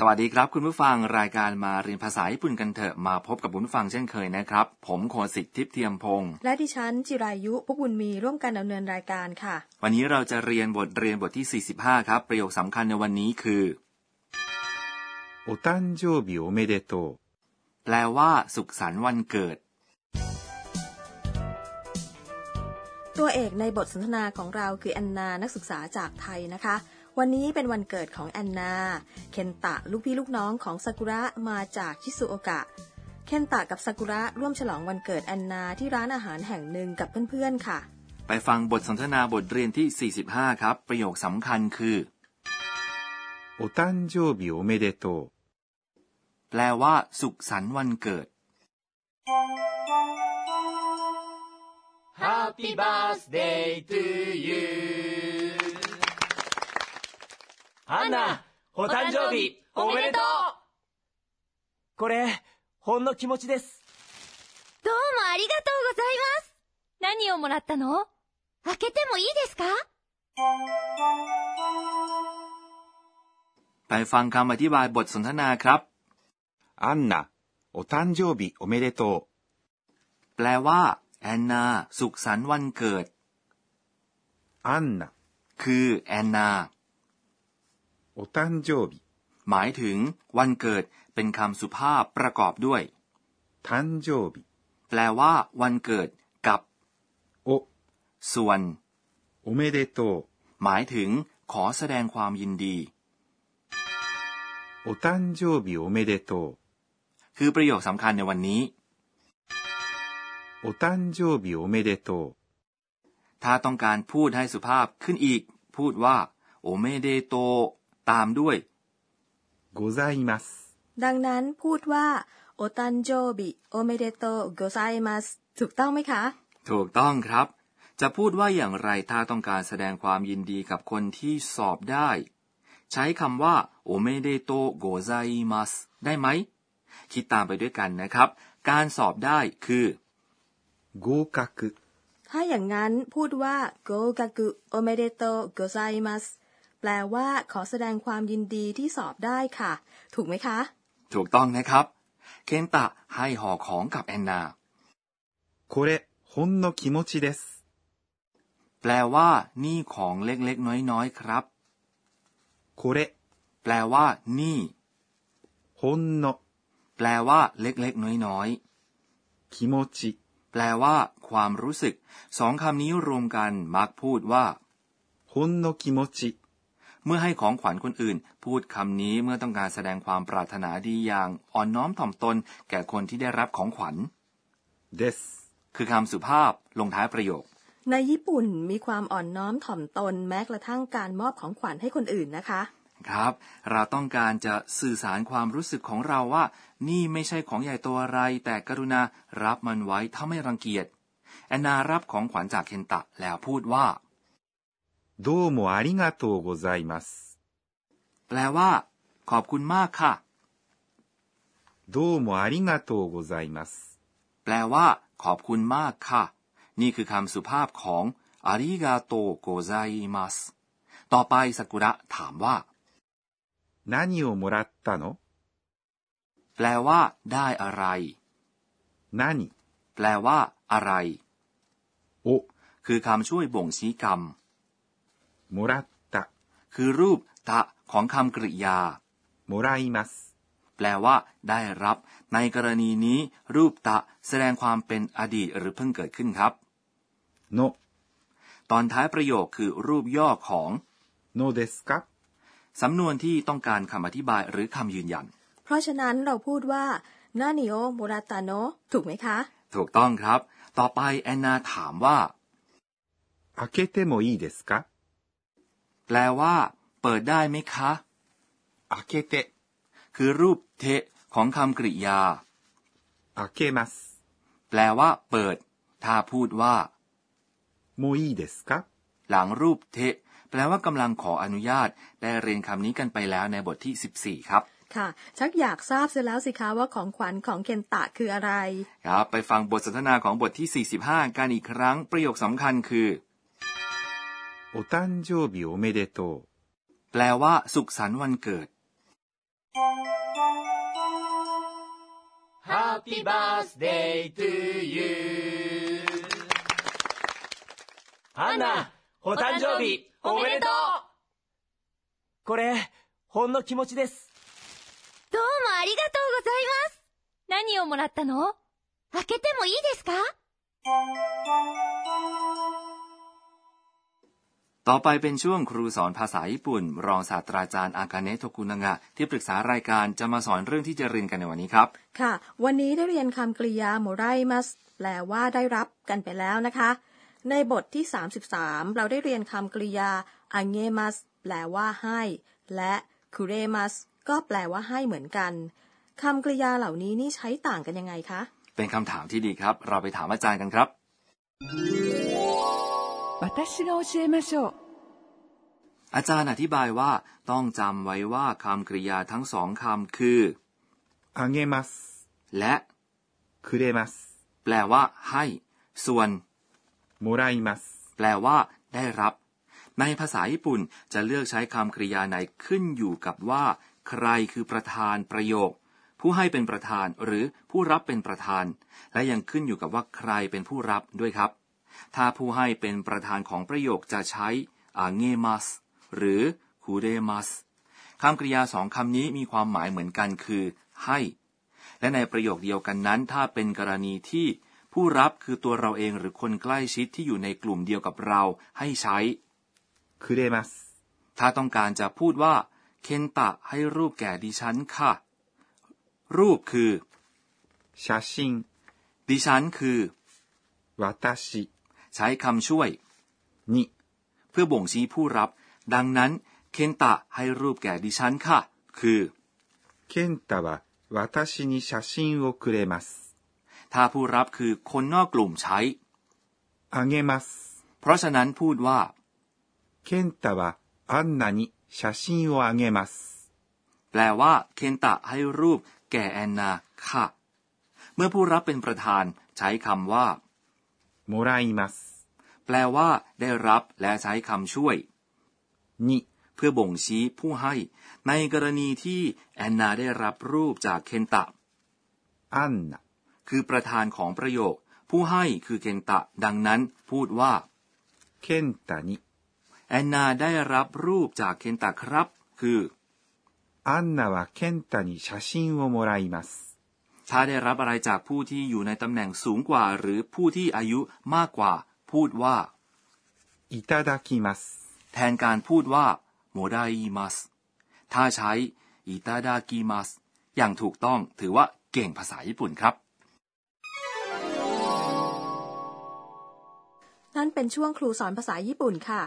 สวัสดีครับ คุณผู้ฟังรายการมาเรียนภาษาญี่ปุ่นกันเถอะมาพบกับคุณผู้ฟังเช่นเคยนะครับ ผมโคสิทธิ์ทิพย์เทียมพงศ์และดิฉันจิรายุพวกบุญมีร่วมกันดำเนินรายการค่ะ วันนี้เราจะเรียนบทเรียนบทที่ 45 ครับ ประโยคสำคัญในวันนี้คือお誕生日おめでとう แปลว่าสุขสันต์วันเกิด ตัวเอกในบทสนทนาของเราคือแอนนานักศึกษาจากไทยนะคะ วันนี้เป็นวันเกิดของแอนนา เคนตะลูกพี่ลูกน้องของซากุระมาจากชิซูโอกะ เคนตะกับซากุระร่วมฉลองวันเกิดแอนนาที่ร้านอาหารแห่งหนึ่งกับเพื่อนๆค่ะ ไปฟังบทสนทนาบทเรียนที่ 45 ครับ ประโยคสำคัญคือお誕生日おめでとう แปลว่า สุขสันต์วันเกิด Happy birthday to you アンナ、お誕生日おめでとうこれ、ほんの気持ちです。どうもありがとうございます。何をもらったの開けてもいいですか ไปฟังคำอธิบายบทสนทนาครับ アンナ、お誕生日おめでと แปลว่า แอนนา สุขสันต์วันเกิด う。アンナ、 คือแอนนา お誕生日、 หมายถึง วันเกิดเป็นคำสุภาพประกอบด้วย 誕生日、 แปลว่า วันเกิด กับ お、 ส่วน おめでとう。 หมายถึง ขอแสดงความยินดี お誕生日おめでと คือประโยคสำคัญในวันนี้ う。お誕生日おめでと ถ้าต้องการพูดให้สุภาพขึ้นอีก พูดว่า โอเมเดโต ตามด้วย う。ございます。 ดังนั้นพูดว่าโอตันโจบิโอเมเดโตโกไซมัสถูกต้องไหมคะ ถูกต้องครับ จะพูดว่าอย่างไรถ้าต้องการแสดงความยินดีกับคนที่สอบได้ ใช้คำว่าโอเมเดโตโกไซมัสได้ไหม คิดตามไปด้วยกันนะครับ การสอบได้คือ 合格。 ถ้าอย่างนั้นพูดว่าโกกากุโอเมเดโตโกไซมัส แปลว่าขอแสดงความยินดีที่สอบได้ค่ะ ถูกไหมคะ ถูกต้องนะครับ เคนตะให้ห่อของกับแอนนา これ、ほんの気持ちです。 แปลว่า นี่ของเล็กๆ น้อยๆ ครับ これ、 แปลว่า นี่ ほんの แปลว่า เล็กๆ น้อย 気持ち、 ๆ แปลว่า ความรู้สึก สองคำนี้รวมกันมักพูดว่า ほんの気持ち เมื่อให้ของขวัญคนอื่น พูดคำนี้เมื่อต้องการแสดงความปรารถนาดีอย่างอ่อนน้อมถ่อมตน แก่คนที่ได้รับของขวัญです。คือคำสุภาพลงท้ายประโยค ในญี่ปุ่นมีความอ่อนน้อมถ่อมตนแม้กระทั่งการมอบของขวัญให้คนอื่นนะคะ ครับ เราต้องการจะสื่อสารความรู้สึกของเราว่า นี่ไม่ใช่ของใหญ่โตอะไร แต่กรุณารับมันไว้ถ้าไม่รังเกียจแอนนารับของขวัญจากเคนตะแล้วพูดว่า どうもありがとうございます。 แปลว่า ขอบคุณมากค่ะ どうもありがとうございます。 แปลว่า ขอบคุณมากค่ะ นี่คือคำสุภาพของอาริกาโตโกไซมัสต่อไปซากุระถามว่า 何をもらったの แปลว่า ได้อะไร 何 แปลว่า อะไร を คือคำช่วยบ่งชี้กรรม もらった、 คือรูปตะของคำกริยา もらいます。 แปลว่า ได้รับ ในกรณีนี้ รูปตะแสดงความเป็นอดีตหรือเพิ่งเกิดขึ้นครับ の、 ตอนท้ายประโยคคือรูปย่อของ のですか สำนวนที่ต้องการคำอธิบายหรือคำยืนยัน เพราะฉะนั้นเราพูดว่านานิโอโมราตาโนถูกไหมคะ ถูกต้องครับ ต่อไปแอนนาถามว่า 開けてもいいですか แปลว่า เปิดได้ไหมคะอาเกเตคือรูปเทของคำกริยาอาเกมัสแปลว่า เปิด ถ้าพูดว่าโมอีเดสกะหลังรูปเท แปลว่ากำลังขออนุญาต ได้เรียนคำนี้กันไปแล้วในบทที่ 14 ครับค่ะ ชักอยากทราบเสียแล้วสิคะว่าของขวัญของเคนตะคืออะไร ครับ ไปฟังบทสนทนาของบทที่ 45 กันอีกครั้ง ประโยคสำคัญคือ お誕生日おめでとう。แปลว่า สุขสันต์วันเกิด Happy birthday to you アンナ、お誕生日おめでとうこれ、ほんの気持ちです。どうもありがとうございます。何をもらったの？開けてもいいですか？ ต่อไปเป็นช่วงครูสอนภาษาญี่ปุ่น รองศาสตราจารย์อากาเนะโทกุนางะที่ปรึกษารายการจะมาสอนเรื่องที่จะเรียนกันในวันนี้ครับ ค่ะ วันนี้ได้เรียนคำกริยาโมไรมัสแปลว่าได้รับกันไปแล้วนะคะ ในบทที่ 33 เราได้เรียนคำกริยาอังเงมัสแปลว่าให้ และคุเรมัสก็แปลว่าให้เหมือนกันคำกริยาเหล่านี้นี่ใช้ต่างกันยังไงคะ เป็นคำถามที่ดีครับ เราไปถามอาจารย์กันครับ 私が教えましょう。 อาจารย์อธิบายว่าต้องจำไว้ว่าคำกริยาทั้งสองคำคือ あげます。 และ くれます。 แปลว่า ให้ ส่วน もらいます。 แปลว่า ได้รับ ในภาษาญี่ปุ่นจะเลือกใช้คำกริยาไหนขึ้นอยู่กับว่า ใครคือประธานประโยค ผู้ให้เป็นประธานหรือผู้รับเป็นประธาน และยังขึ้นอยู่กับว่าใครเป็นผู้รับด้วยครับ ถ้าผู้ให้เป็นประธานของประโยคจะใช้อเงมัสหรือคูเรมัสคำกริยาสองคำนี้มีความหมายเหมือนกันคือ ให้ และในประโยคเดียวกันนั้น ถ้าเป็นกรณีที่ผู้รับคือตัวเราเองหรือคนใกล้ชิดที่อยู่ในกลุ่มเดียวกับเราให้ใช้คูเรมัสถ้าต้องการจะพูดว่าเคนตะให้รูปแก่ดิฉันค่ะ รูปคือชัชิงดิฉันคือวาตาชิ ใช้คำช่วย に เพื่อบ่งชี้ผู้รับ ดังนั้น เคนตะให้รูปแก่ดิฉันค่ะ คือ 健太は私に写真をくれます。 ถ้าผู้รับคือคนนอกกลุ่มใช้ あげます。 เพราะฉะนั้นพูดว่า 健太はアンナに写真をあげます。 แปลว่า เคนตะให้รูปแก่แอนนาค่ะ เมื่อผู้รับเป็นประธาน ใช้คำว่า もらいます。 แปลว่า ได้รับและใช้คำช่วย に เพื่อบ่งชี้ผู้ให้ ในกรณีที่แอนนาได้รับรูปจากเคนตะ アンナ คือประธานของประโยค ผู้ให้คือเคนตะ ดังนั้นพูดว่า 健太に แอนนาได้รับรูปจากเคนตะครับ คือ アンナは健太に写真をもらいます。 ถ้าได้รับอะไรจากผู้ที่อยู่ในตำแหน่งสูงกว่า หรือผู้ที่อายุมากกว่า พูดว่า いただきます。 แทนการพูดว่าโมไดมัสถ้าใช้อิตาดากิมัสอย่างถูกต้องถือว่าเก่งภาษาญี่ปุ่นครับ นั่นเป็นช่วงครูสอนภาษาญี่ปุ่นค่ะ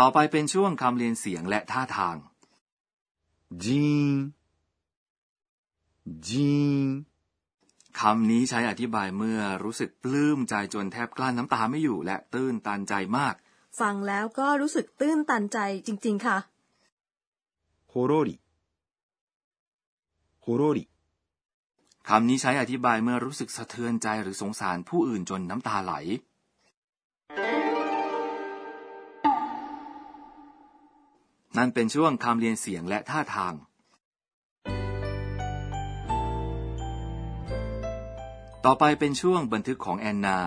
ต่อไปเป็นช่วงคำเรียนเสียงและท่าทาง จีนจีนคำนี้ใช้อธิบายเมื่อรู้สึกปลื้มใจจนแทบกลั้นน้ำตาไม่อยู่และตื้นตันใจมาก ฟังแล้วก็รู้สึกตื้นตันใจจริง ๆ ค่ะโฮโรริโฮโรริคำนี้ใช้อธิบายเมื่อรู้สึกสะเทือนใจหรือสงสารผู้อื่นจนน้ำตาไหลั่นเป็นช่วงคำเรียนเสียงและท่าทาง ต่อไปเป็นช่วงบันทึกของแอนนา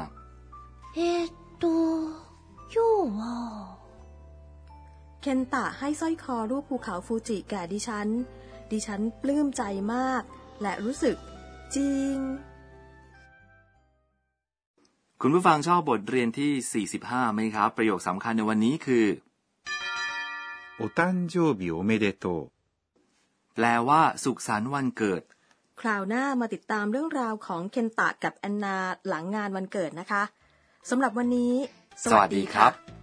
เอตุยูวเคนตะให้สร้อยคอรูปภูเขาฟูจิแก่ดิฉัน ดิฉันปลื้มใจมาก และรู้สึกจริง คุณผู้ฟังชอบบทเรียนที่ 45ไหมครับ ประโยคสำคัญในวันนี้คือ โอตันโจบิโอเมเดโตแปลว่า สุขสันต์วันเกิด คราวหน้ามาติดตามเรื่องราวของเคนตะกับแอนนาหลังงานวันเกิดนะคะสำหรับวันนี้ สวัสดีครับ